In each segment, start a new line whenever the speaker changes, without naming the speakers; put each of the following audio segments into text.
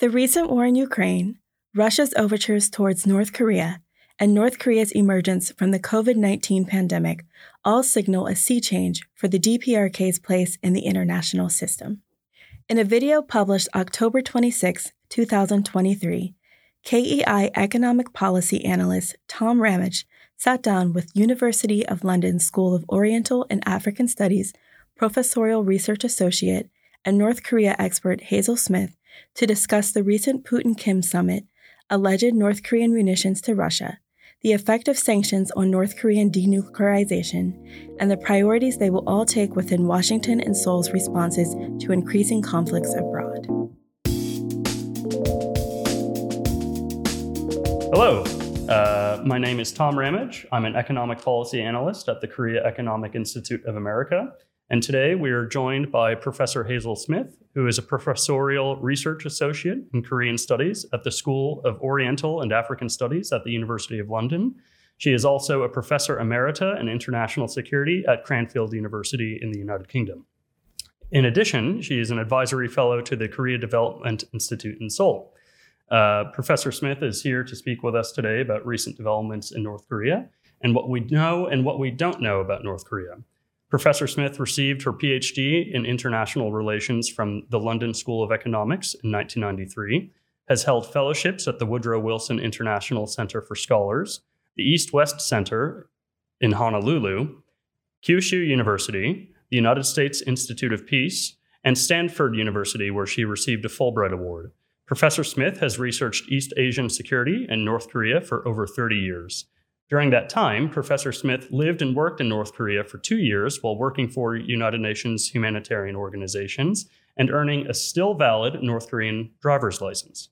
The recent war in Ukraine, Russia's overtures towards North Korea, and North Korea's emergence from the COVID 19 pandemic all signal a sea change for the DPRK's place in the international system. In a video published October 26, 2023, KEI economic policy analyst Tom Ramage sat down with University of London School of Oriental and African Studies professorial research associate and North Korea expert Hazel Smith to discuss the recent Putin Kim summit, alleged North Korean munitions to Russia, the effect of sanctions on North Korean denuclearization, and the priorities they will all take within Washington and Seoul's responses to increasing conflicts abroad.
Hello, uh, my name is Tom Ramage. I'm an economic policy analyst at the Korea Economic Institute of America. And today we are joined by Professor Hazel Smith, who is a professorial research associate in Korean studies at the School of Oriental and African Studies at the University of London. She is also a professor emerita in international security at Cranfield University in the United Kingdom. In addition, she is an advisory fellow to the Korea Development Institute in Seoul. Uh, Professor Smith is here to speak with us today about recent developments in North Korea and what we know and what we don't know about North Korea. Professor Smith received her PhD in international relations from the London School of Economics in 1993, has held fellowships at the Woodrow Wilson International Center for Scholars, the East West Center in Honolulu, Kyushu University, the United States Institute of Peace, and Stanford University, where she received a Fulbright Award. Professor Smith has researched East Asian security and North Korea for over 30 years. During that time, Professor Smith lived and worked in North Korea for two years while working for United Nations humanitarian organizations and earning a still valid North Korean driver's license.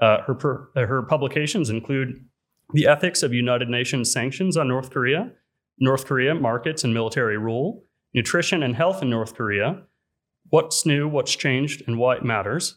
Uh, her, per, uh, her publications include The Ethics of United Nations Sanctions on North Korea, North Korea Markets and Military Rule, Nutrition and Health in North Korea, What's New, What's Changed, and Why It Matters,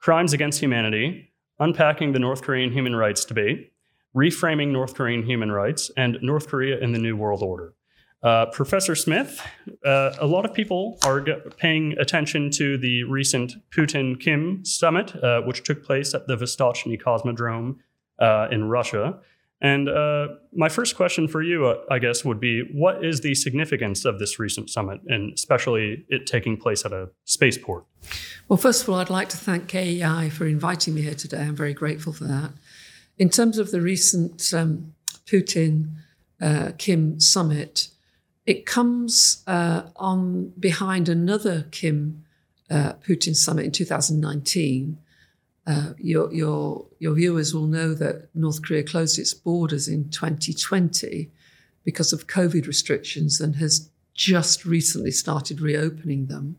Crimes Against Humanity, Unpacking the North Korean Human Rights Debate, Reframing North Korean Human Rights, and North Korea in the New World Order. Uh, Professor Smith, uh, a lot of people are g- paying attention to the recent Putin Kim summit, uh, which took place at the Vostochny Cosmodrome uh, in Russia. And uh, my first question for you, uh, I guess, would be what is the significance of this recent summit, and especially it taking place at a spaceport?
Well, first of all, I'd like to thank KEI for inviting me here today. I'm very grateful for that. In terms of the recent um, Putin uh, Kim summit, it comes uh, on behind another Kim uh, Putin summit in 2019. Uh, your, your, your viewers will know that North Korea closed its borders in 2020 because of COVID restrictions and has just recently started reopening them.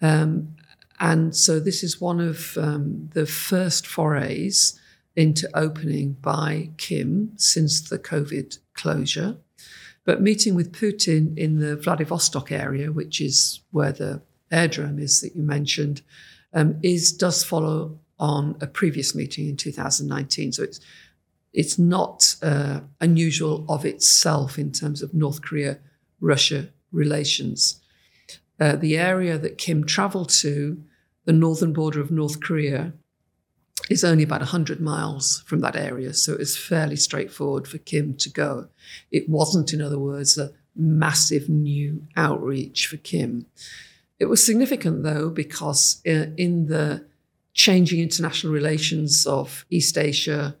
Um, and so this is one of um, the first forays into opening by Kim since the COVID closure. But meeting with Putin in the Vladivostok area, which is where the airdrome is that you mentioned, um, is does follow on a previous meeting in 2019. So it's it's not uh, unusual of itself in terms of North Korea Russia relations. Uh, the area that Kim traveled to, the northern border of North Korea, is only about 100 miles from that area. So it was fairly straightforward for Kim to go. It wasn't, in other words, a massive new outreach for Kim. It was significant, though, because uh, in the changing international relations of East Asia,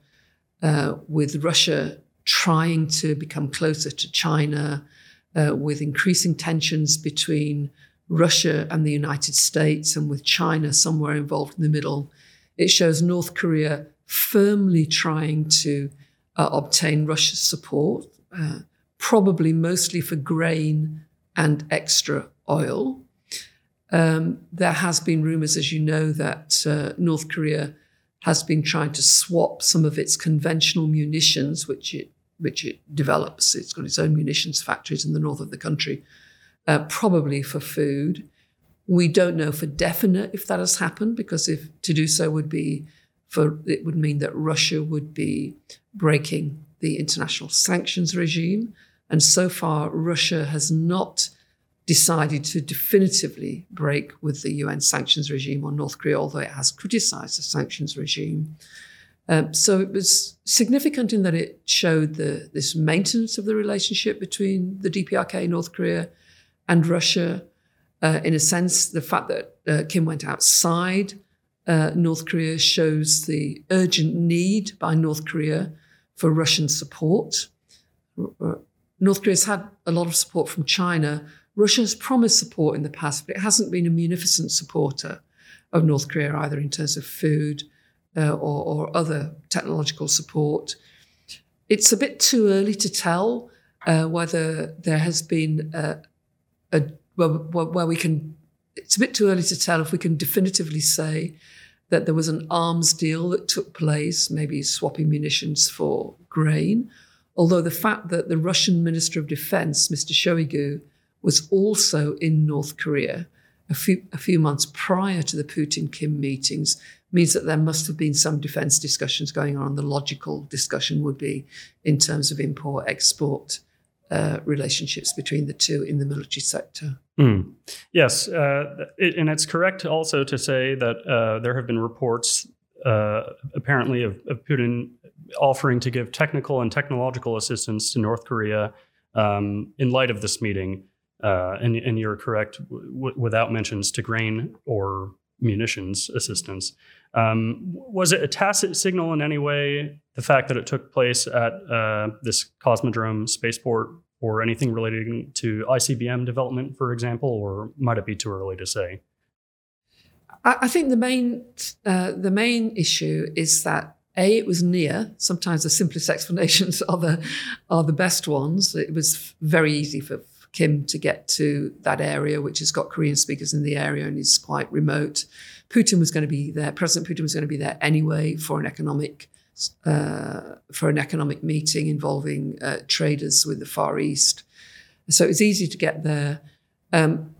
uh, with Russia trying to become closer to China, uh, with increasing tensions between Russia and the United States, and with China somewhere involved in the middle, it shows North Korea firmly trying to uh, obtain Russia's support, uh, probably mostly for grain and extra oil. Um, there has been rumors, as you know, that uh, North Korea has been trying to swap some of its conventional munitions, which it which it develops. It's got its own munitions factories in the north of the country, uh, probably for food. We don't know for definite if that has happened because if to do so would be for it would mean that Russia would be breaking the international sanctions regime. And so far, Russia has not decided to definitively break with the UN sanctions regime on North Korea, although it has criticized the sanctions regime. Um, so it was significant in that it showed the, this maintenance of the relationship between the DPRK, North Korea, and Russia. Uh, in a sense, the fact that uh, Kim went outside uh, North Korea shows the urgent need by North Korea for Russian support. Uh, North Korea's had a lot of support from China. Russia has promised support in the past, but it hasn't been a munificent supporter of North Korea either in terms of food uh, or, or, other technological support. It's a bit too early to tell uh, whether there has been a, a well, where we can. It's a bit too early to tell if we can definitively say that there was an arms deal that took place, maybe swapping munitions for grain. Although the fact that the Russian Minister of Defense, Mr. Shoigu, was also in North Korea a few, a few months prior to the Putin Kim meetings means that there must have been some defense discussions going on. The logical discussion would be in terms of import export uh, relationships between the two in the military sector.
Mm. Yes, uh, it, and it's correct also to say that uh, there have been reports uh, apparently of, of, Putin offering to give technical and technological assistance to North Korea um, in light of this meeting. Uh, and, and, you're correct, w- without mentions to grain or munitions assistance. Um, was it a tacit signal in any way, the fact that it took place at uh, this Cosmodrome spaceport or anything relating to ICBM development, for example, or might it be too early to say?
I think the main uh, the main issue is that a it was near. Sometimes the simplest explanations are the are the best ones. It was very easy for Kim to get to that area, which has got Korean speakers in the area and is quite remote. Putin was going to be there. President Putin was going to be there anyway for an economic uh, for an economic meeting involving uh, traders with the Far East. So it's easy to get there. Um,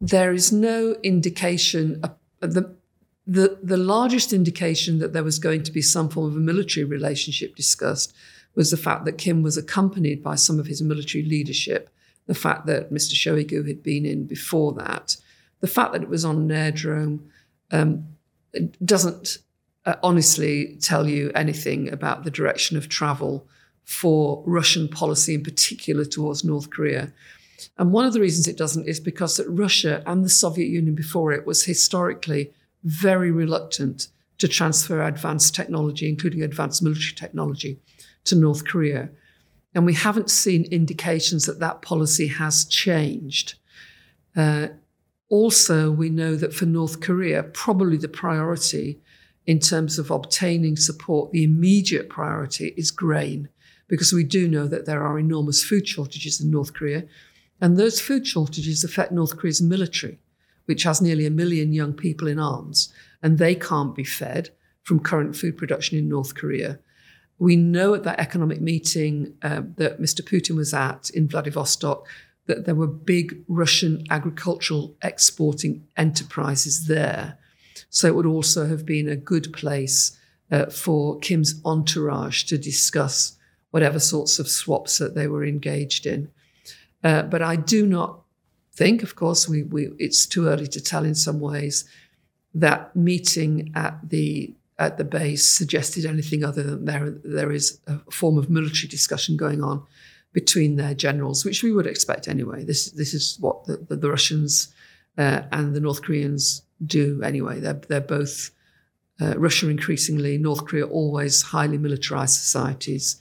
there is no indication. Uh, the, the, the largest indication that there was going to be some form of a military relationship discussed was the fact that Kim was accompanied by some of his military leadership, the fact that Mr. Shoigu had been in before that, the fact that it was on an airdrome um, doesn't uh, honestly tell you anything about the direction of travel for Russian policy, in particular towards North Korea. And one of the reasons it doesn't is because that Russia and the Soviet Union before it was historically very reluctant to transfer advanced technology, including advanced military technology, to North Korea. And we haven't seen indications that that policy has changed. Uh, also, we know that for North Korea, probably the priority in terms of obtaining support, the immediate priority is grain, because we do know that there are enormous food shortages in North Korea. And those food shortages affect North Korea's military, which has nearly a million young people in arms, and they can't be fed from current food production in North Korea. We know at that economic meeting uh, that Mr. Putin was at in Vladivostok that there were big Russian agricultural exporting enterprises there so it would also have been a good place uh, for Kim's entourage to discuss whatever sorts of swaps that they were engaged in. Uh, but I do not think, of course, we, we, it's too early to tell in some ways, that meeting at the at the base suggested anything other than there there is a form of military discussion going on between their generals, which we would expect anyway. This this is what the, the, the Russians uh, and the North Koreans do anyway. They're, they're both, uh, Russia increasingly, North Korea always highly militarized societies.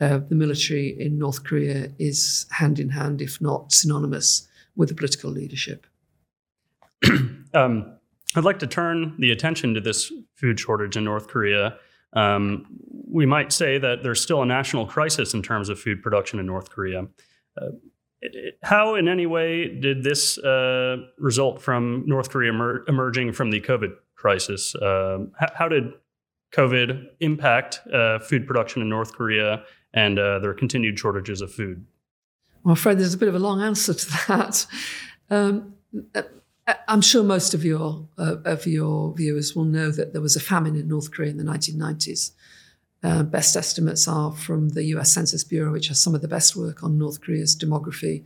Uh, the military in North Korea is hand in hand, if not synonymous, with the political leadership.
um, I'd like to turn the attention to this food shortage in North Korea. Um, we might say that there's still a national crisis in terms of food production in North Korea. Uh, how, in any way, did this uh, result from North Korea emer- emerging from the COVID crisis? Uh, how, did COVID impact uh, food production in North Korea and uh, their continued shortages of food?
Well, Fred, there's a bit of a long answer to that. Um, I'm sure most of your uh, of your viewers will know that there was a famine in North Korea in the 1990s. Uh, best estimates are from the US Census Bureau, which has some of the best work on North Korea's demography,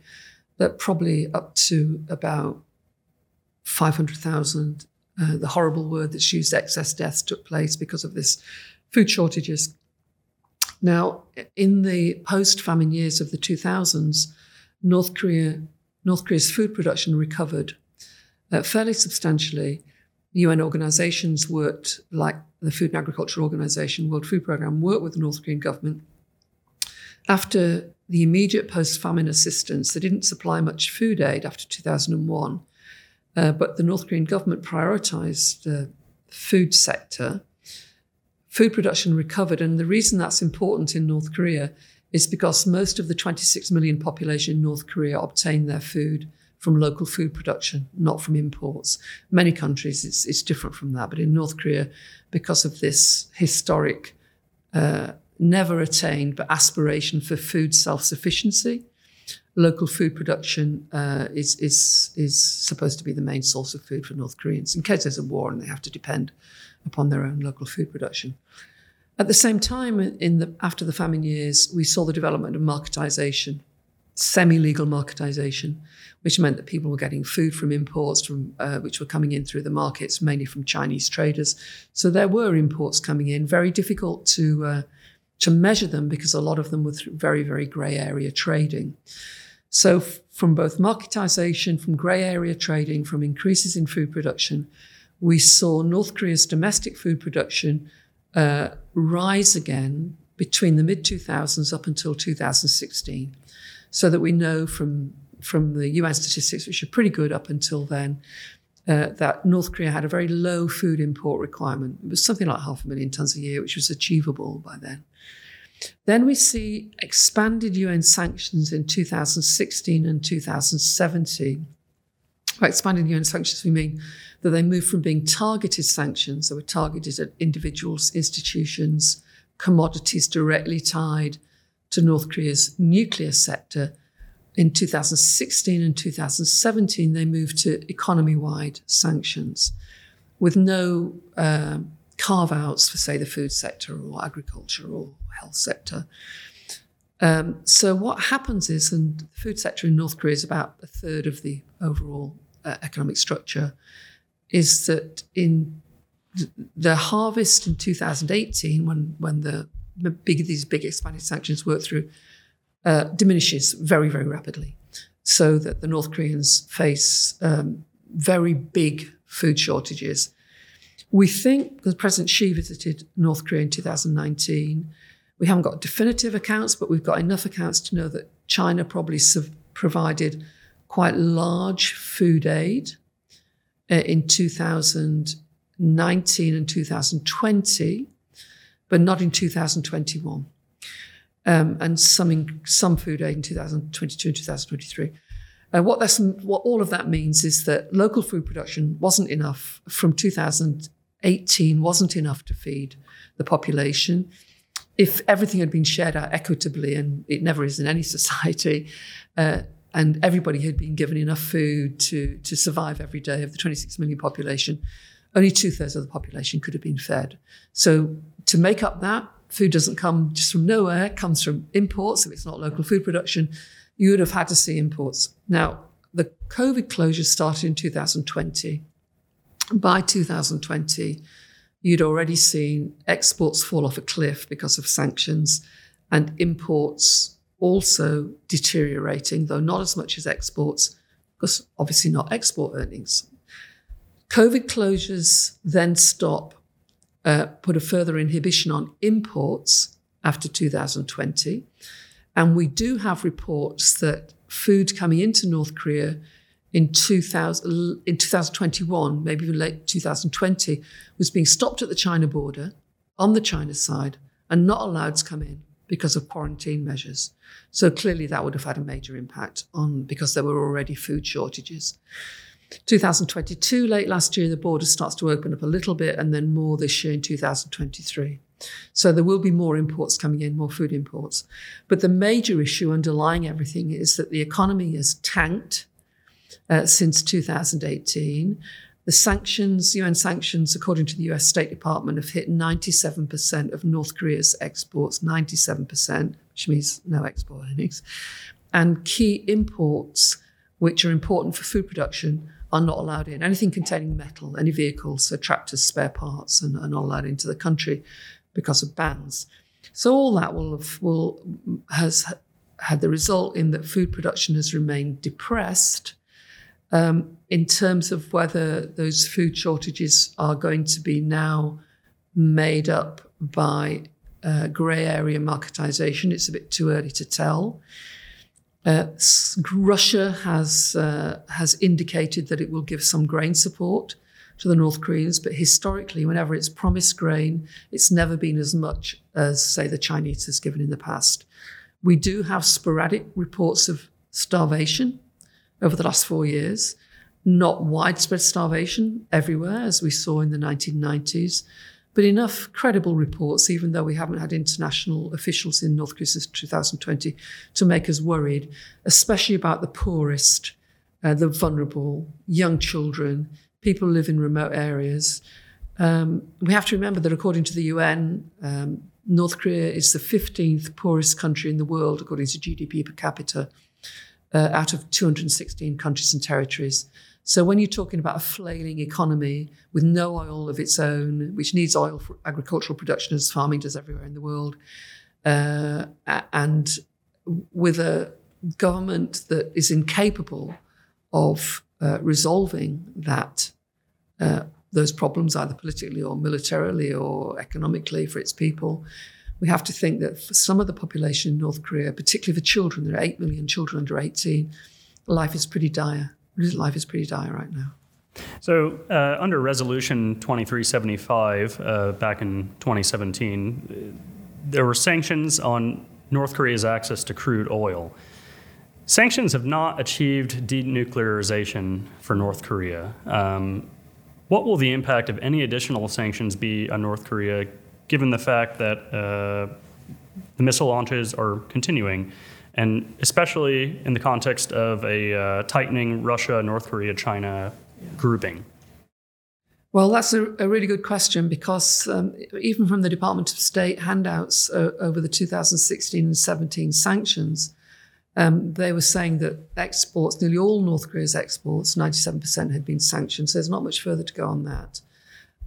that probably up to about 500,000, uh, the horrible word that's used, excess deaths, took place because of this food shortages. Now, in the post-famine years of the 2000s, North Korea, North Korea's food production recovered uh, fairly substantially. UN organizations worked, like the Food and Agriculture Organization, World Food Programme, worked with the North Korean government. After the immediate post famine assistance, they didn't supply much food aid after 2001, uh, but the North Korean government prioritized the food sector. Food production recovered, and the reason that's important in North Korea is because most of the 26 million population in North Korea obtain their food from local food production, not from imports. Many countries, it's, it's different from that, but in North Korea, because of this historic, uh, never attained, but aspiration for food self sufficiency, local food production uh, is, is, is supposed to be the main source of food for North Koreans in case there's a war and they have to depend upon their own local food production. At the same time, in the, after the famine years, we saw the development of marketization, semi legal marketization, which meant that people were getting food from imports from uh, which were coming in through the markets, mainly from Chinese traders. So there were imports coming in, very difficult to uh, to measure them because a lot of them were very very grey area trading. So f- from both marketization, from grey area trading, from increases in food production, we saw North Korea's domestic food production uh, rise again between the mid 2000s up until 2016, so that we know from from the UN statistics, which are pretty good up until then, uh, that North Korea had a very low food import requirement. It was something like half a million tons a year, which was achievable by then. Then we see expanded UN sanctions in 2016 and 2017. By expanded UN sanctions, we mean that they moved from being targeted sanctions, that were targeted at individuals, institutions, commodities directly tied to North Korea's nuclear sector, in 2016 and 2017, they moved to economy wide sanctions with no uh, carve outs for, say, the food sector or agriculture or health sector. Um, so, what happens is, and the food sector in North Korea is about a third of the overall uh, economic structure, is that in the harvest in 2018, when, when the big, these big expanded sanctions work through, uh, diminishes very, very rapidly, so that the North Koreans face um, very big food shortages. We think, because President Xi visited North Korea in 2019, we haven't got definitive accounts, but we've got enough accounts to know that China probably provided quite large food aid uh, in 2019 and 2020, but not in 2021 um, and some in, some food aid in 2022 and 2023. Uh, what, that's, what all of that means is that local food production wasn't enough from 2018, wasn't enough to feed the population. If everything had been shared out equitably, and it never is in any society, uh, and everybody had been given enough food to, to survive every day of the 26 million population, only two thirds of the population could have been fed. So to make up that, food doesn't come just from nowhere, it comes from imports. If it's not local food production, you would have had to see imports. Now, the COVID closures started in 2020. By 2020, you'd already seen exports fall off a cliff because of sanctions and imports also deteriorating, though not as much as exports, because obviously not export earnings. COVID closures then stop uh, put a further inhibition on imports after 2020. And we do have reports that food coming into North Korea in, 2000, in 2021, maybe even late 2020, was being stopped at the China border on the China side and not allowed to come in because of quarantine measures. So clearly that would have had a major impact on because there were already food shortages. 2022, late last year, the border starts to open up a little bit, and then more this year in 2023. So there will be more imports coming in, more food imports. But the major issue underlying everything is that the economy has tanked uh, since 2018. The sanctions, UN sanctions, according to the US State Department, have hit 97% of North Korea's exports, 97%, which means no export earnings. And key imports which are important for food production, are not allowed in. Anything containing metal, any vehicles, so tractors, spare parts, and are not allowed into the country because of bans. So all that will have, will has had the result in that food production has remained depressed. Um, in terms of whether those food shortages are going to be now made up by uh, grey area marketisation, it's a bit too early to tell. Uh, Russia has uh, has indicated that it will give some grain support to the North Koreans, but historically, whenever it's promised grain, it's never been as much as, say, the Chinese has given in the past. We do have sporadic reports of starvation over the last four years, not widespread starvation everywhere, as we saw in the 1990s, but enough credible reports, even though we haven't had international officials in North Korea since 2020, to make us worried, especially about the poorest, uh, the vulnerable, young children, people who live in remote areas. Um, we have to remember that according to the UN, um, North Korea is the 15th poorest country in the world, according to GDP per capita, uh, out of 216 countries and territories. So when you're talking about a flailing economy with no oil of its own, which needs oil for agricultural production as farming does everywhere in the world, uh, and with a government that is incapable of uh, resolving that uh, those problems either politically or militarily or economically for its people, we have to think that for some of the population in North Korea, particularly for children, there are 8 million children under 18, life is pretty dire life is pretty dire right now.
So, uh, under Resolution 2375 uh, back in 2017, there were sanctions on North Korea's access to crude oil. Sanctions have not achieved denuclearization for North Korea. Um, what will the impact of any additional sanctions be on North Korea, given the fact that uh, the missile launches are continuing? And especially in the context of a uh, tightening Russia, North Korea, China grouping?
Well, that's a, a really good question because um, even from the Department of State handouts uh, over the 2016 and 17 sanctions, um, they were saying that exports, nearly all North Korea's exports, 97% had been sanctioned. So there's not much further to go on that.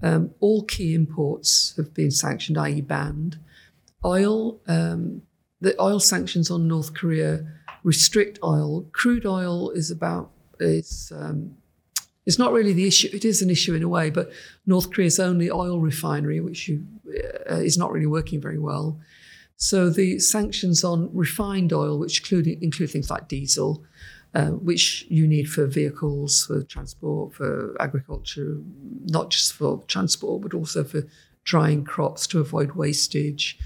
Um, all key imports have been sanctioned, i.e., banned. Oil, um, the oil sanctions on North Korea restrict oil. Crude oil is about is um, it's not really the issue. It is an issue in a way, but North Korea's only oil refinery, which you, uh, is not really working very well. So the sanctions on refined oil, which include include things like diesel, uh, which you need for vehicles, for transport, for agriculture, not just for transport, but also for drying crops to avoid wastage.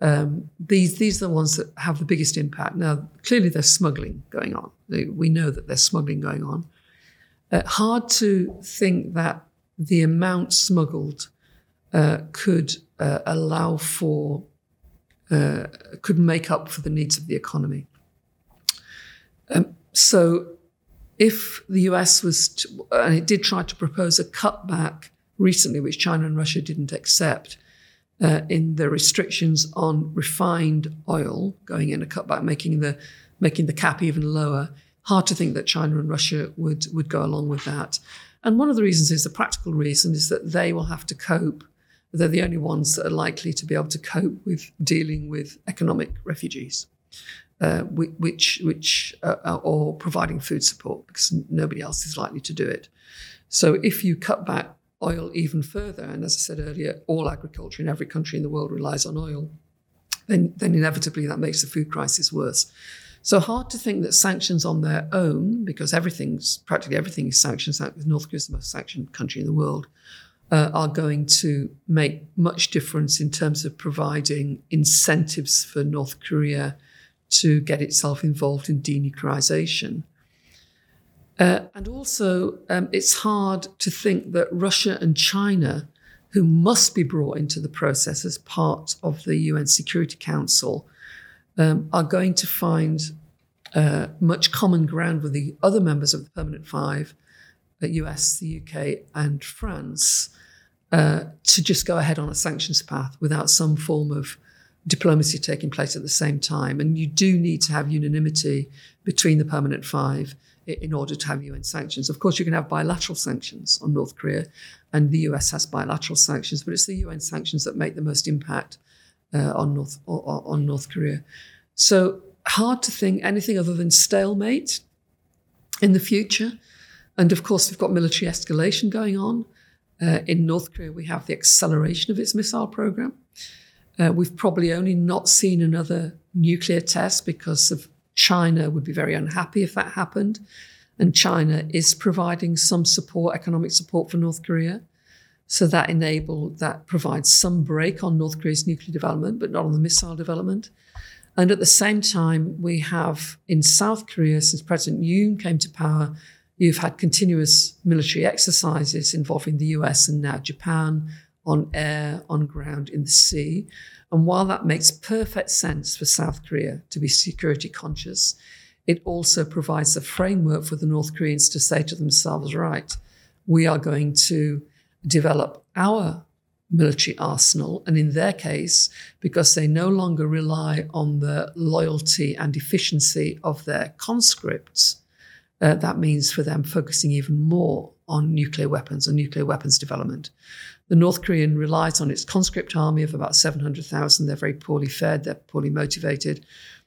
Um, these these are the ones that have the biggest impact. Now, clearly, there's smuggling going on. We know that there's smuggling going on. Uh, hard to think that the amount smuggled uh, could uh, allow for uh, could make up for the needs of the economy. Um, so, if the US was, to, and it did try to propose a cutback recently, which China and Russia didn't accept uh, in the restrictions on refined oil going in a cutback, making the making the cap even lower. Hard to think that China and Russia would would go along with that. And one of the reasons is the practical reason is that they will have to cope. They're the only ones that are likely to be able to cope with dealing with economic refugees, uh, which which uh, or providing food support because nobody else is likely to do it. So if you cut back oil even further, and as I said earlier, all agriculture in every country in the world relies on oil, then, then inevitably that makes the food crisis worse. So hard to think that sanctions on their own, because everything's practically everything is sanctions. North Korea is the most sanctioned country in the world, uh, are going to make much difference in terms of providing incentives for North Korea to get itself involved in denuclearization. Uh, and also, um, it's hard to think that Russia and China, who must be brought into the process as part of the UN Security Council, um, are going to find uh, much common ground with the other members of the Permanent Five, the US, the UK, and France, uh, to just go ahead on a sanctions path without some form of diplomacy taking place at the same time. And you do need to have unanimity between the Permanent Five in order to have UN sanctions. Of course, you can have bilateral sanctions on North Korea, and the US has bilateral sanctions, but it's the UN sanctions that make the most impact uh, on North on North Korea. So hard to think anything other than stalemate in the future. And of course, we've got military escalation going on. Uh, in North Korea, we have the acceleration of its missile program. Uh, we've probably only not seen another nuclear test because of China would be very unhappy if that happened. And China is providing some support, economic support for North Korea. So that enabled, that provides some brake on North Korea's nuclear development, but not on the missile development. And at the same time, we have in South Korea, since President Yoon came to power, you've had continuous military exercises involving the US and now Japan on air, on ground, in the sea. And while that makes perfect sense for South Korea to be security conscious, it also provides a framework for the North Koreans to say to themselves, right, we are going to develop our military arsenal. And in their case, because they no longer rely on the loyalty and efficiency of their conscripts, uh, that means for them focusing even more on nuclear weapons and nuclear weapons development. The North Korean relies on its conscript army of about 700,000. They're very poorly fed, they're poorly motivated.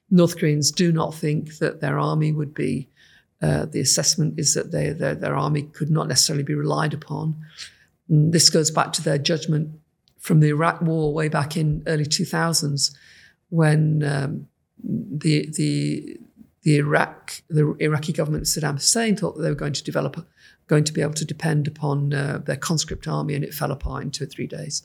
North Koreans do not think that their army would be, uh, the assessment is that they, their, their army could not necessarily be relied upon. And this goes back to their judgment from the Iraq war way back in early 2000s when um, the, the, the Iraq, the Iraqi government, Saddam Hussein, thought that they were going to develop going to be able to depend upon uh, their conscript army, and it fell apart in two or three days.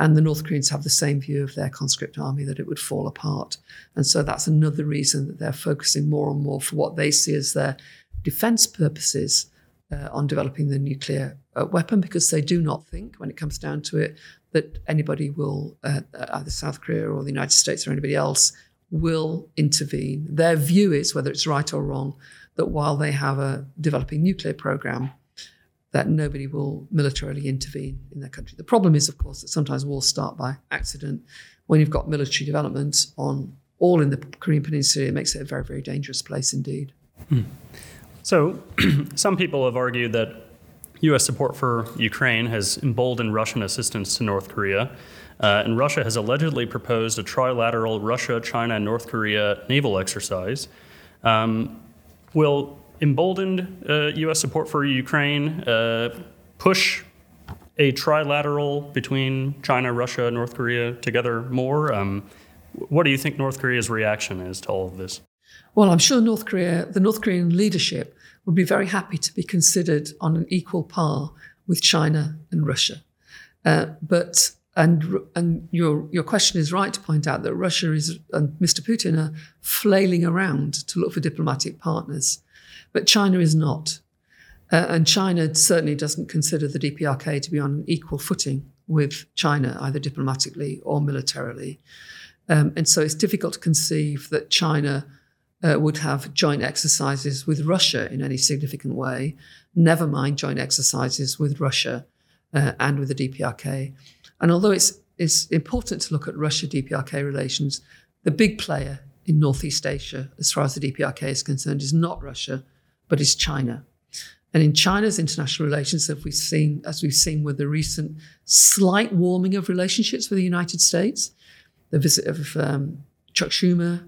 And the North Koreans have the same view of their conscript army that it would fall apart. And so that's another reason that they're focusing more and more for what they see as their defense purposes uh, on developing the nuclear uh, weapon, because they do not think, when it comes down to it, that anybody will, uh, either South Korea or the United States or anybody else, will intervene. Their view is, whether it's right or wrong, that while they have a developing nuclear program, that nobody will militarily intervene in their country. The problem is, of course, that sometimes wars start by accident. When you've got military development on all in the Korean Peninsula, it makes it a very, very dangerous place indeed. Hmm.
So, some people have argued that U.S. support for Ukraine has emboldened Russian assistance to North Korea. Uh, and Russia has allegedly proposed a trilateral Russia, China, and North Korea naval exercise. Um, will emboldened uh, U.S. support for Ukraine, uh, push a trilateral between China, Russia, North Korea together more. Um, what do you think North Korea's reaction is to all of this?
Well, I'm sure North Korea, the North Korean leadership, would be very happy to be considered on an equal par with China and Russia. Uh, but and and your your question is right to point out that Russia is and Mr. Putin are flailing around to look for diplomatic partners. But China is not. Uh, and China certainly doesn't consider the DPRK to be on an equal footing with China, either diplomatically or militarily. Um, and so it's difficult to conceive that China uh, would have joint exercises with Russia in any significant way, never mind joint exercises with Russia uh, and with the DPRK. And although it's, it's important to look at Russia DPRK relations, the big player in Northeast Asia, as far as the DPRK is concerned, is not Russia, but is China. And in China's international relations, as we've seen, as we've seen with the recent slight warming of relationships with the United States, the visit of um, Chuck Schumer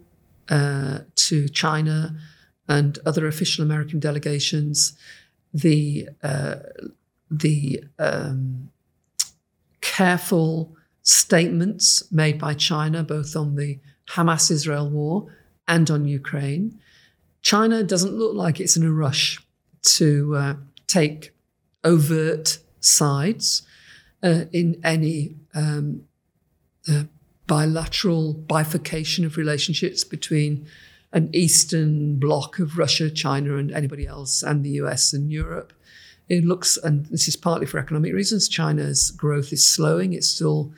uh, to China and other official American delegations, the uh, the um, careful statements made by China, both on the Hamas Israel war and on Ukraine, China doesn't look like it's in a rush to uh, take overt sides uh, in any um, uh, bilateral bifurcation of relationships between an eastern bloc of Russia, China, and anybody else, and the US and Europe. It looks, and this is partly for economic reasons, China's growth is slowing. It still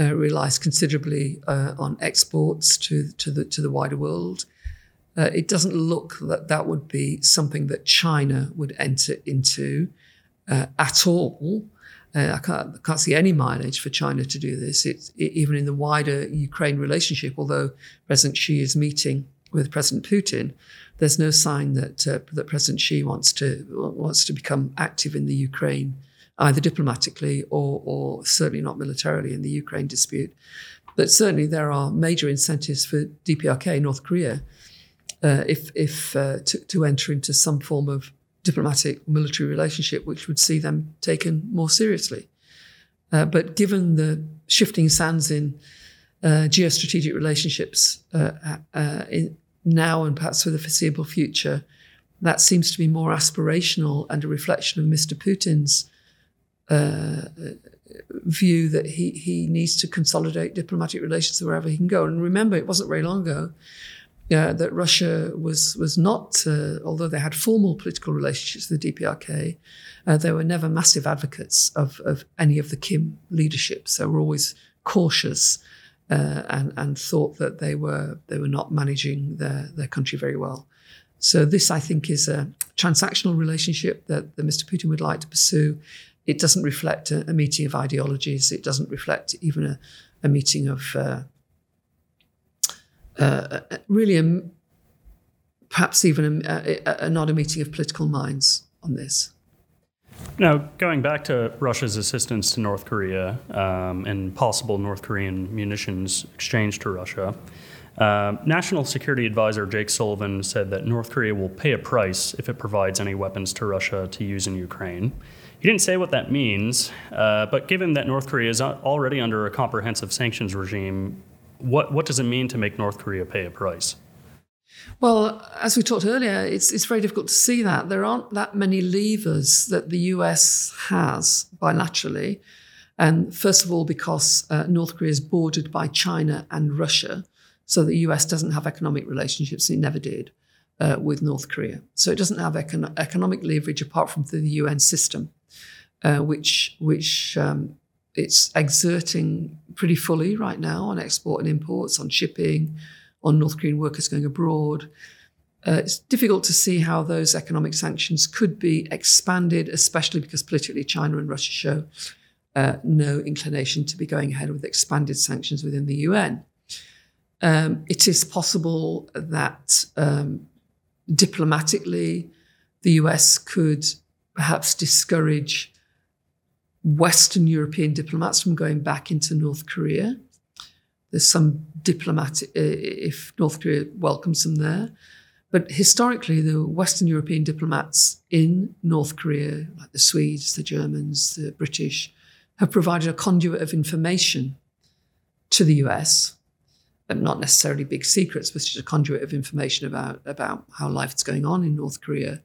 uh, relies considerably uh, on exports to, to, the, to the wider world. Uh, it doesn't look that that would be something that China would enter into uh, at all. Uh, I, can't, I, can't, see any mileage for China to do this. It, even in the wider Ukraine relationship. Although President Xi is meeting with President Putin, there's no sign that uh, that President Xi wants to wants to become active in the Ukraine, either diplomatically or or certainly not militarily in the Ukraine dispute. But certainly there are major incentives for DPRK North Korea uh, if if uh, to, to enter into some form of diplomatic military relationship, which would see them taken more seriously. Uh, but given the shifting sands in uh, geostrategic relationships uh, uh, in, now and perhaps for the foreseeable future, that seems to be more aspirational and a reflection of Mr. Putin's uh, view that he, he needs to consolidate diplomatic relations wherever he can go. And remember, it wasn't very long ago uh, that Russia was was not, uh, although they had formal political relationships with the DPRK, uh, they were never massive advocates of, of any of the Kim leaderships. They were always cautious uh, and and thought that they were they were not managing their their country very well. So this, I think, is a transactional relationship that, that Mr. Putin would like to pursue. It doesn't reflect a, a meeting of ideologies. It doesn't reflect even a, a meeting of uh, uh, really a, perhaps even a, not a meeting of political minds on this.
Now, going back to Russia's assistance to North Korea um, and possible North Korean munitions exchange to Russia, uh, National Security Advisor Jake Sullivan said that North Korea will pay a price if it provides any weapons to Russia to use in Ukraine. He didn't say what that means, uh, but given that North Korea is already under a comprehensive sanctions regime, what, what does it mean to make North Korea pay a price?
Well, as we talked earlier, it's, it's very difficult to see that. There aren't that many levers that the US has bilaterally. And first of all, because uh, North Korea is bordered by China and Russia, so the US doesn't have economic relationships, it never did, uh, with North Korea. So it doesn't have econ- economic leverage apart from the UN system, uh, which, which um, it's exerting pretty fully right now on export and imports, on shipping, on North Korean workers going abroad. Uh, it's difficult to see how those economic sanctions could be expanded, especially because politically China and Russia show uh, no inclination to be going ahead with expanded sanctions within the UN. Um, it is possible that um, diplomatically the US could perhaps discourage Western European diplomats from going back into North Korea. There's some diplomatic, if North Korea welcomes them there. But historically, the Western European diplomats in North Korea, like the Swedes, the Germans, the British, have provided a conduit of information to the US, but not necessarily big secrets, but just a conduit of information about, about how life's going on in North Korea.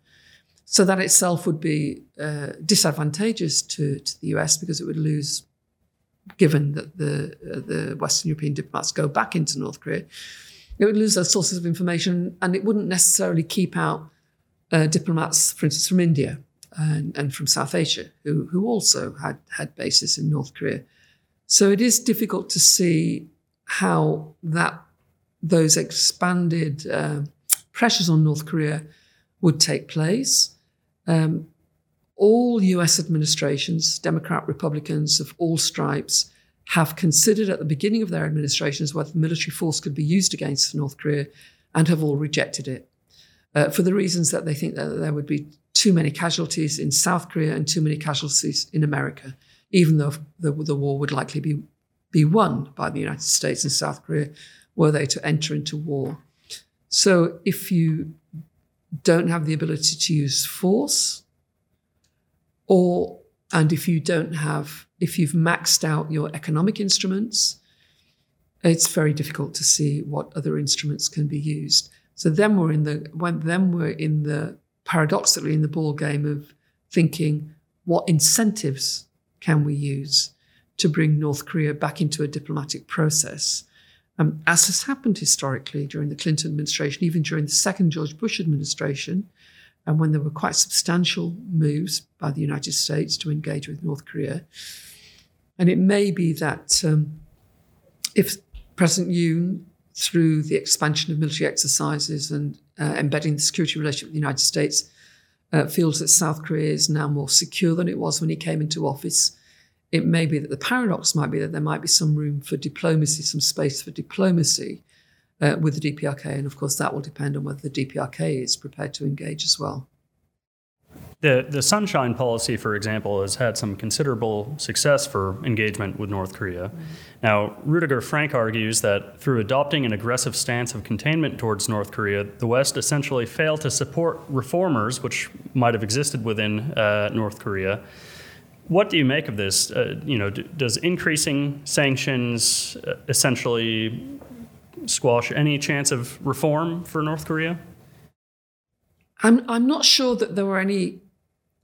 So that itself would be uh, disadvantageous to, to the US because it would lose, given that the, uh, the Western European diplomats go back into North Korea, it would lose those sources of information and it wouldn't necessarily keep out uh, diplomats, for instance, from India and, and from South Asia, who, who also had, had bases in North Korea. So it is difficult to see how that those expanded uh, pressures on North Korea would take place. Um, all US administrations, Democrat, Republicans of all stripes, have considered at the beginning of their administrations whether military force could be used against North Korea and have all rejected it uh, for the reasons that they think that there would be too many casualties in South Korea and too many casualties in America, even though the, the war would likely be, be won by the United States and South Korea were they to enter into war. So if you don't have the ability to use force, or, and if you don't have, if you've maxed out your economic instruments, it's very difficult to see what other instruments can be used. So then we're in the, when then we're in the, paradoxically in the ball game of thinking, what incentives can we use to bring North Korea back into a diplomatic process? Um, as has happened historically during the Clinton administration, even during the second George Bush administration, and when there were quite substantial moves by the United States to engage with North Korea. And it may be that um, if President Yoon, through the expansion of military exercises and uh, embedding the security relationship with the United States, uh, feels that South Korea is now more secure than it was when he came into office it may be that the paradox might be that there might be some room for diplomacy, some space for diplomacy uh, with the DPRK. And of course, that will depend on whether the DPRK is prepared to engage as well.
The, the Sunshine Policy, for example, has had some considerable success for engagement with North Korea. Mm-hmm. Now, Rudiger Frank argues that through adopting an aggressive stance of containment towards North Korea, the West essentially failed to support reformers, which might have existed within uh, North Korea. What do you make of this? Uh, you know, d- does increasing sanctions uh, essentially squash any chance of reform for North Korea?
I'm, I'm not sure that there were any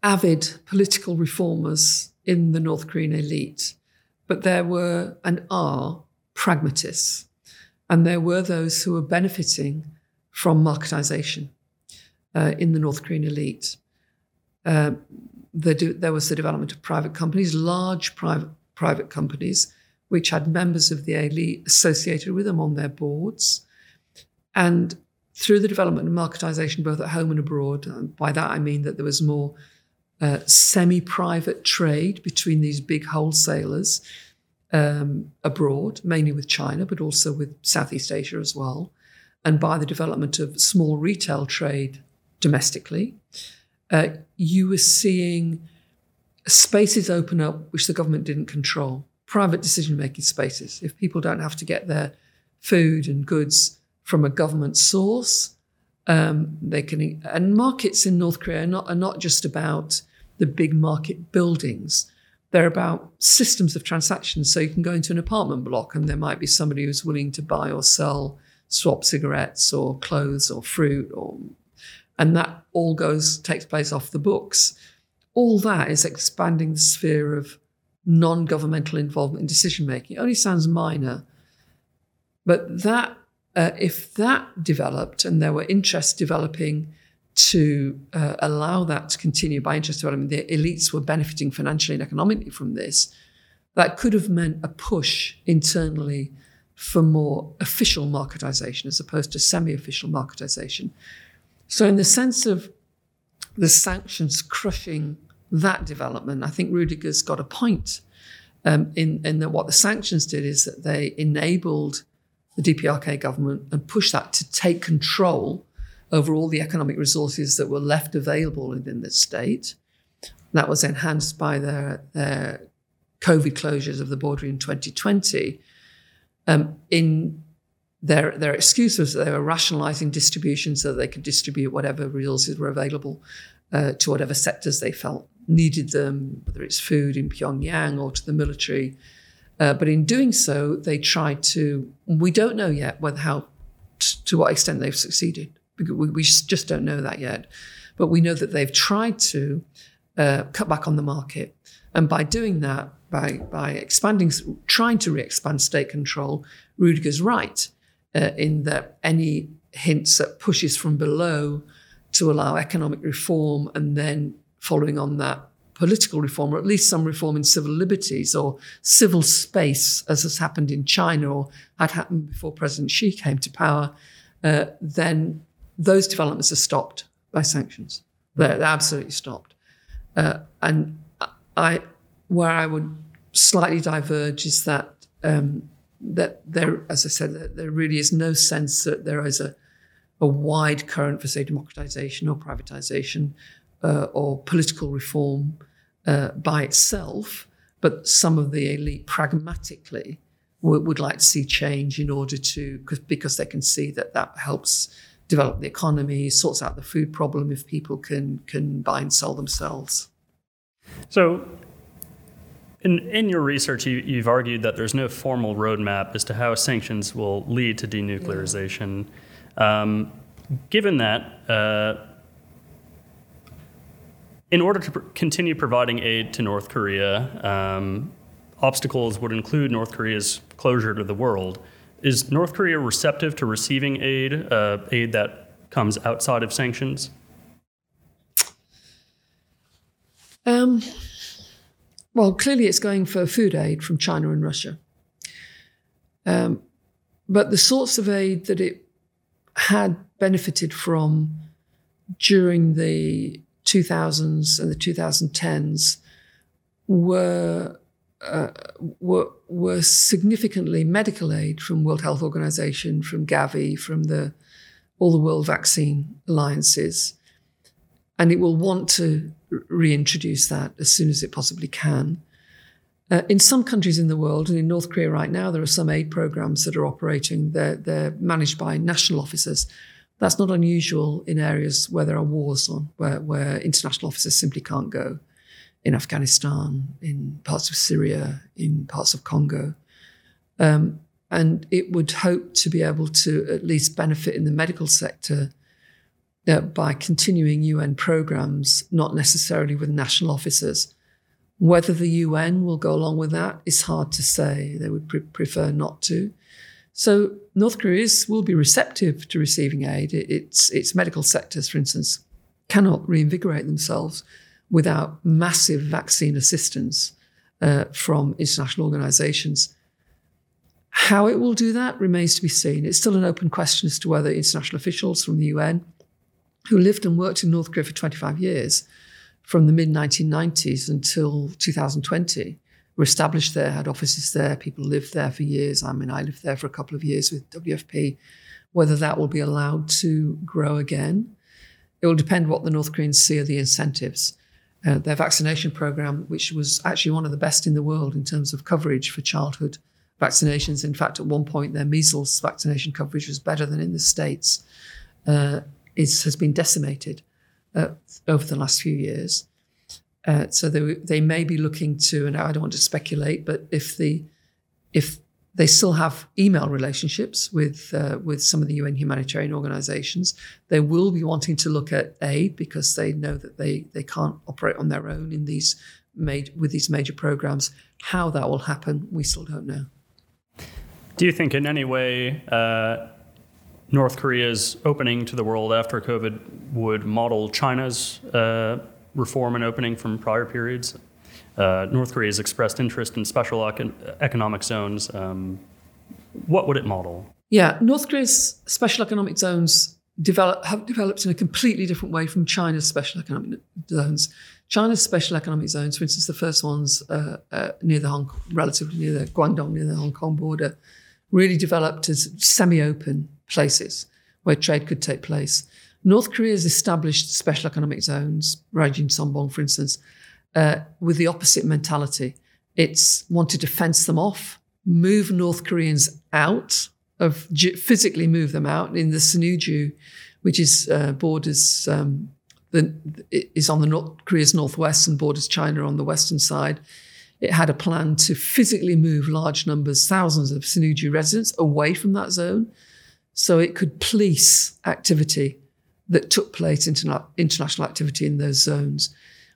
avid political reformers in the North Korean elite, but there were and are pragmatists. And there were those who were benefiting from marketization uh, in the North Korean elite. Uh, the, there was the development of private companies, large private, private companies, which had members of the elite associated with them on their boards. And through the development of marketization, both at home and abroad, and by that I mean that there was more uh, semi private trade between these big wholesalers um, abroad, mainly with China, but also with Southeast Asia as well. And by the development of small retail trade domestically, uh, you were seeing spaces open up which the government didn't control private decision making spaces. If people don't have to get their food and goods from a government source, um, they can. And markets in North Korea are not, are not just about the big market buildings. They're about systems of transactions. So you can go into an apartment block and there might be somebody who's willing to buy or sell, swap cigarettes or clothes or fruit or and that all goes takes place off the books. All that is expanding the sphere of non-governmental involvement in decision making. It only sounds minor, but that uh, if that developed and there were interests developing to uh, allow that to continue by interest development, the elites were benefiting financially and economically from this. That could have meant a push internally for more official marketization as opposed to semi official marketization. So, in the sense of the sanctions crushing that development, I think Rudiger's got a point um, in, in that what the sanctions did is that they enabled the DPRK government and pushed that to take control over all the economic resources that were left available within the state. That was enhanced by their, their COVID closures of the border in 2020. Um, in their, their excuse was that they were rationalizing distribution so they could distribute whatever resources were available uh, to whatever sectors they felt needed them, whether it's food in Pyongyang or to the military. Uh, but in doing so, they tried to. We don't know yet whether how to what extent they've succeeded. We, we just don't know that yet. But we know that they've tried to uh, cut back on the market, and by doing that, by by expanding, trying to re-expand state control, Rudiger's right uh, in that any hints at pushes from below to allow economic reform and then following on that political reform, or at least some reform in civil liberties or civil space, as has happened in China or had happened before President Xi came to power, uh, then those developments are stopped by sanctions. They're, they're absolutely stopped. Uh, and I, where I would slightly diverge is that um, that there, as I said, there really is no sense that there is a, a wide current for, say, democratization or privatization uh, or political reform uh, by itself, but some of the elite pragmatically would, would like to see change in order to, because they can see that that helps develop the economy, sorts out the food problem if people can can buy and sell themselves.
So, in, in your research, you, have argued that there's no formal roadmap as to how sanctions will lead to denuclearization. Yeah. Um, given that, uh, in order to pr- continue providing aid to North Korea, um, obstacles would include North Korea's closure to the world. Is North Korea receptive to receiving aid, uh, aid that comes outside of sanctions?
Um, well, clearly it's going for food aid from China and Russia. Um, but the sorts of aid that it had benefited from during the 2000s and the 2010s were uh, were, were significantly medical aid from World Health Organization, from Gavi, from the all the world vaccine alliances, and it will want to reintroduce that as soon as it possibly can. Uh, in some countries in the world, and in North Korea right now, there are some aid programs that are operating. They're, they're managed by national officers. That's not unusual in areas where there are wars on, where, where international officers simply can't go. In Afghanistan, in parts of Syria, in parts of Congo. Um, and it would hope to be able to at least benefit in the medical sector uh, by continuing UN programs, not necessarily with national officers whether the UN will go along with that is hard to say. They would pre- prefer not to. So North Korea will be receptive to receiving aid. its its medical sectors, for instance, cannot reinvigorate themselves without massive vaccine assistance uh, from international organisations. How it will do that remains to be seen. It's still an open question as to whether international officials from the UN, who lived and worked in North Korea for 25 years, from the mid 1990s until 2020 were established there, had offices there, people lived there for years. I mean, I lived there for a couple of years with WFP. Whether that will be allowed to grow again, it will depend what the North Koreans see are the incentives. Uh, their vaccination program, which was actually one of the best in the world in terms of coverage for childhood vaccinations. In fact, at one point, their measles vaccination coverage was better than in the States, uh, is, has been decimated uh, over the last few years. Uh, so they they may be looking to, and I don't want to speculate, but if the if they still have email relationships with uh, with some of the UN humanitarian organisations, they will be wanting to look at aid because they know that they they can't operate on their own in these made with these major programs. How that will happen, we still don't know.
Do you think in any way? Uh North Korea's opening to the world after COVID would model China's uh, reform and opening from prior periods. Uh, North Korea has expressed interest in special econ- economic zones. Um, what would it model?
Yeah, North Korea's special economic zones develop, have developed in a completely different way from China's special economic zones. China's special economic zones, for instance, the first ones uh, uh, near the Hong, relatively near the Guangdong, near the Hong Kong border, really developed as semi-open places where trade could take place. North Korea has established special economic zones, Rajin Sonbong, for instance, uh, with the opposite mentality. It's wanted to fence them off, move North Koreans out of physically move them out in the Sinuiju, which is uh, borders um, the, is on the North Korea's northwest and borders China on the western side. It had a plan to physically move large numbers, thousands of Sinuiju residents away from that zone so it could police activity that took place, interna- international activity in those zones.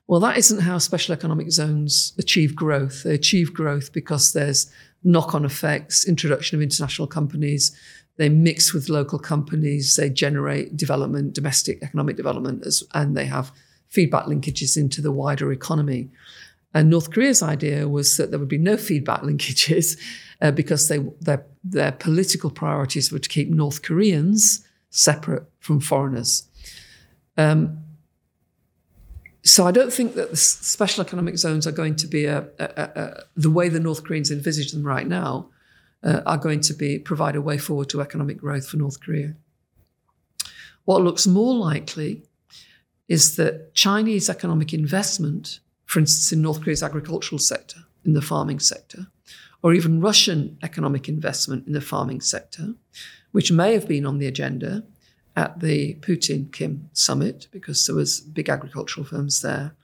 Well, that isn't how special economic zones achieve growth. They achieve growth because there's knock on effects, introduction of international companies, they mix with local companies, they generate development, domestic economic development, as, and they have feedback linkages into the wider economy. And North Korea's idea was that there would be no feedback linkages uh, because they, their, their political priorities were to keep North Koreans separate from foreigners. Um, so I don't think that the special economic zones are going to be a, a, a, the way the North Koreans envisage them right now uh, are going to be provide a way forward to economic growth for North Korea. What looks more likely is that Chinese economic investment, for instance, in North Korea's agricultural sector, in the farming sector, or even Russian economic investment in the farming sector, which may have been on the agenda at the Putin Kim summit because there was big agricultural firms there.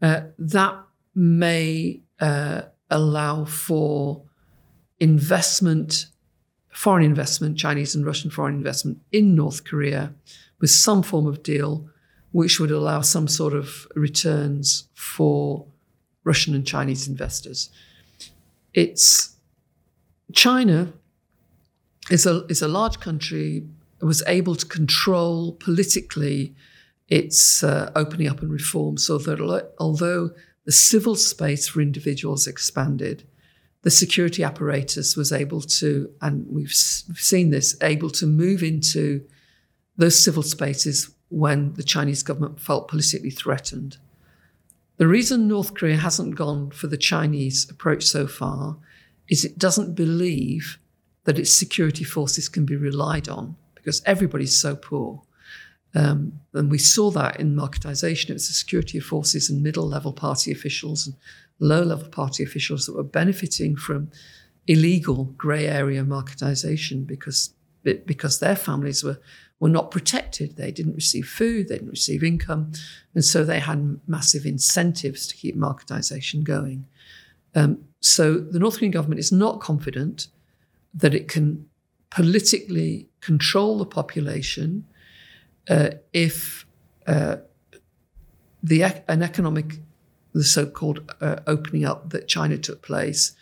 Uh, that may uh, allow for investment, foreign investment, Chinese and Russian foreign investment in North Korea with some form of deal which would allow some sort of returns for Russian and Chinese investors it's China is a is a large country was able to control politically its uh, opening up and reform so that although the civil space for individuals expanded the security apparatus was able to and we've seen this able to move into those civil spaces when the Chinese government felt politically threatened. The reason North Korea hasn't gone for the Chinese approach so far is it doesn't believe that its security forces can be relied on because everybody's so poor. Um, and we saw that in marketization. It was the security forces and middle level party officials and low level party officials that were benefiting from illegal grey area marketization because because their families were were not protected. They didn't receive food, they didn't receive income, and so they had massive incentives to keep marketization going. Um, so the North Korean government is not confident that it can politically control the population uh, if uh, the an economic, the so-called uh, opening up that China took place,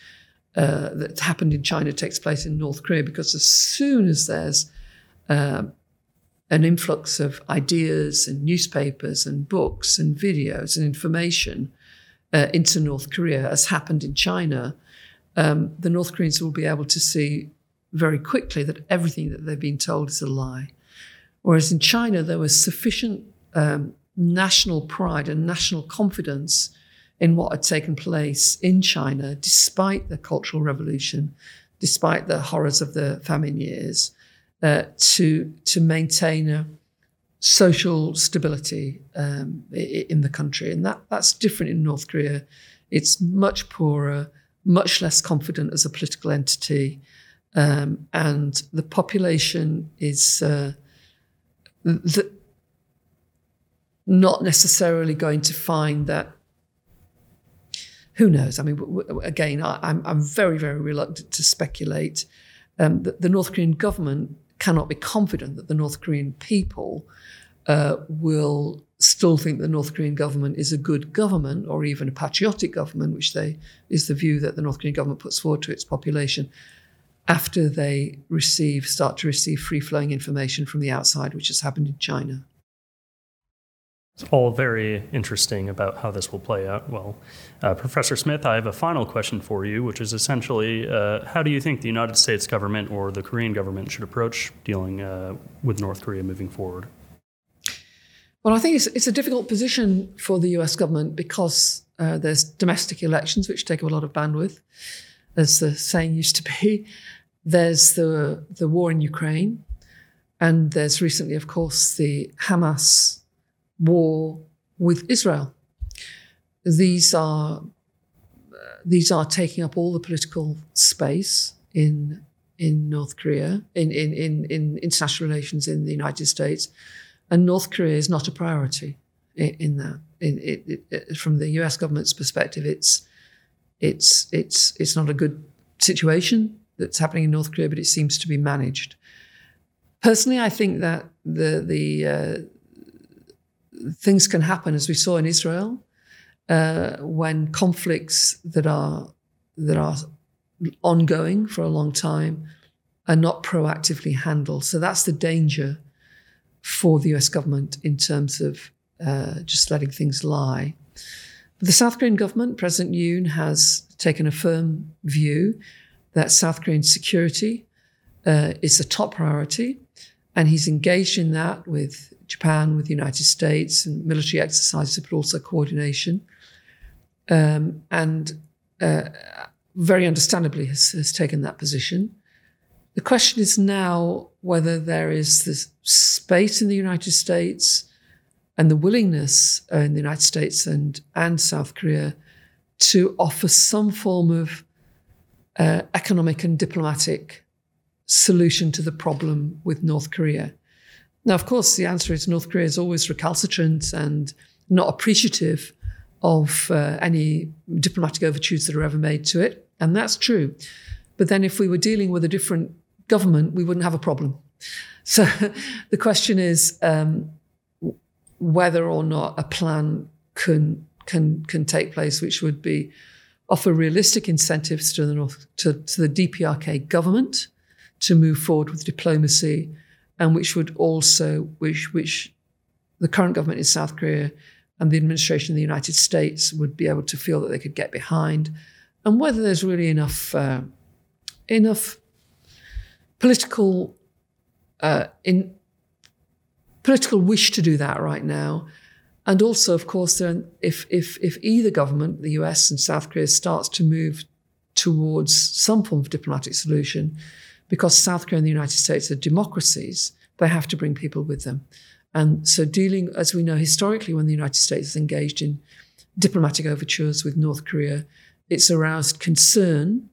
uh, that happened in China takes place in North Korea, because as soon as there's um, an influx of ideas and newspapers and books and videos and information uh, into North Korea, as happened in China, um, the North Koreans will be able to see very quickly that everything that they've been told is a lie. Whereas in China, there was sufficient um, national pride and national confidence in what had taken place in China, despite the Cultural Revolution, despite the horrors of the famine years, uh, to to maintain a social stability um, in the country, and that that's different in North Korea. It's much poorer, much less confident as a political entity, um, and the population is uh, the, not necessarily going to find that. Who knows? I mean, again, I, am I'm, I'm very, very reluctant to speculate. Um, that the North Korean government cannot be confident that the North Korean people uh, will still think the North Korean government is a good government or even a patriotic government, which they is the view that the North Korean government puts forward to its population after they receive start to receive free flowing information from the outside, which has happened in China.
It's all very interesting about how this will play out. Well, uh, Professor Smith, I have a final question for you, which is essentially uh, how do you think the United States government or the Korean government should approach dealing uh, with North Korea moving forward?
Well, I think it's, it's, a difficult position for the US government because uh, there's domestic elections, which take up a lot of bandwidth, as the saying used to be. There's the, the war in Ukraine. And there's recently, of course, the Hamas war with Israel. These are these are taking up all the political space in in North Korea, in, in, in, in international relations in the United States, and North Korea is not a priority in, in that. In, it, it, from the U.S. government's perspective, it's it's it's it's not a good situation that's happening in North Korea, but it seems to be managed. Personally, I think that the the uh, things can happen, as we saw in Israel, uh, when conflicts that are that are ongoing for a long time are not proactively handled. So that's the danger for the US government in terms of uh, just letting things lie. But the South Korean government, President Yoon, has taken a firm view that South Korean security uh, is the top priority, and he's engaged in that with Japan, with the United States, and military exercises, but also coordination. Um, and uh, very understandably has, has, taken that position. The question is now whether there is this space in the United States and the willingness uh, in the United States and, and South Korea to offer some form of uh, economic and diplomatic solution to the problem with North Korea. Now, of course, the answer is North Korea is always recalcitrant and not appreciative of uh, any diplomatic overtures that are ever made to it. And that's true. But then if we were dealing with a different government, we wouldn't have a problem. So the question is um, whether or not a plan can, can, can take place, which would be offer realistic incentives to the, North, to, to the DPRK government to move forward with diplomacy and which would also which which the current government in South Korea and the administration in the United States would be able to feel that they could get behind, and whether there's really enough uh, enough political uh, in political wish to do that right now, and also, of course, if, if, if either government, the US and South Korea, starts to move towards some form of diplomatic solution, because South Korea and the United States are democracies, they have to bring people with them. And so, dealing, as we know historically, when the United States is engaged in diplomatic overtures with North Korea, it's aroused concern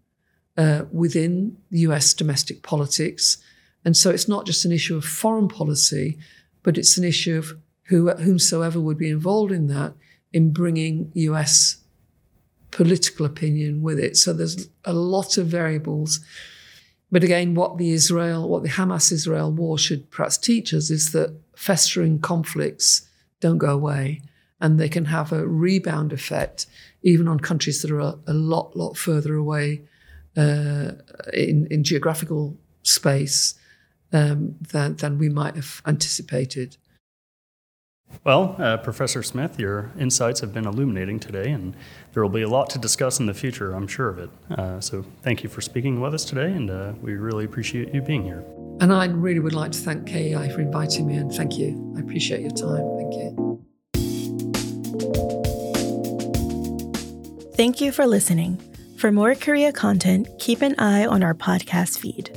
uh, within US domestic politics. And so, it's not just an issue of foreign policy, but it's an issue of who, whomsoever would be involved in that in bringing US political opinion with it. So there's a lot of variables. But again, what the Israel, what the Hamas Israel war should perhaps teach us is that festering conflicts don't go away and they can have a rebound effect even on countries that are a, lot, lot further away uh, in, in geographical space um, than, than we might have anticipated.
Well, uh, Professor Smith, your insights have been illuminating today, and there will be a lot to discuss in the future, I'm sure of it. Uh, so thank you for speaking with us today, and uh, we really appreciate you being here.
And I really would like to thank KEI for inviting me, and thank you. I appreciate your time. Thank you.
Thank you for listening. For more Korea content, keep an eye on our podcast feed.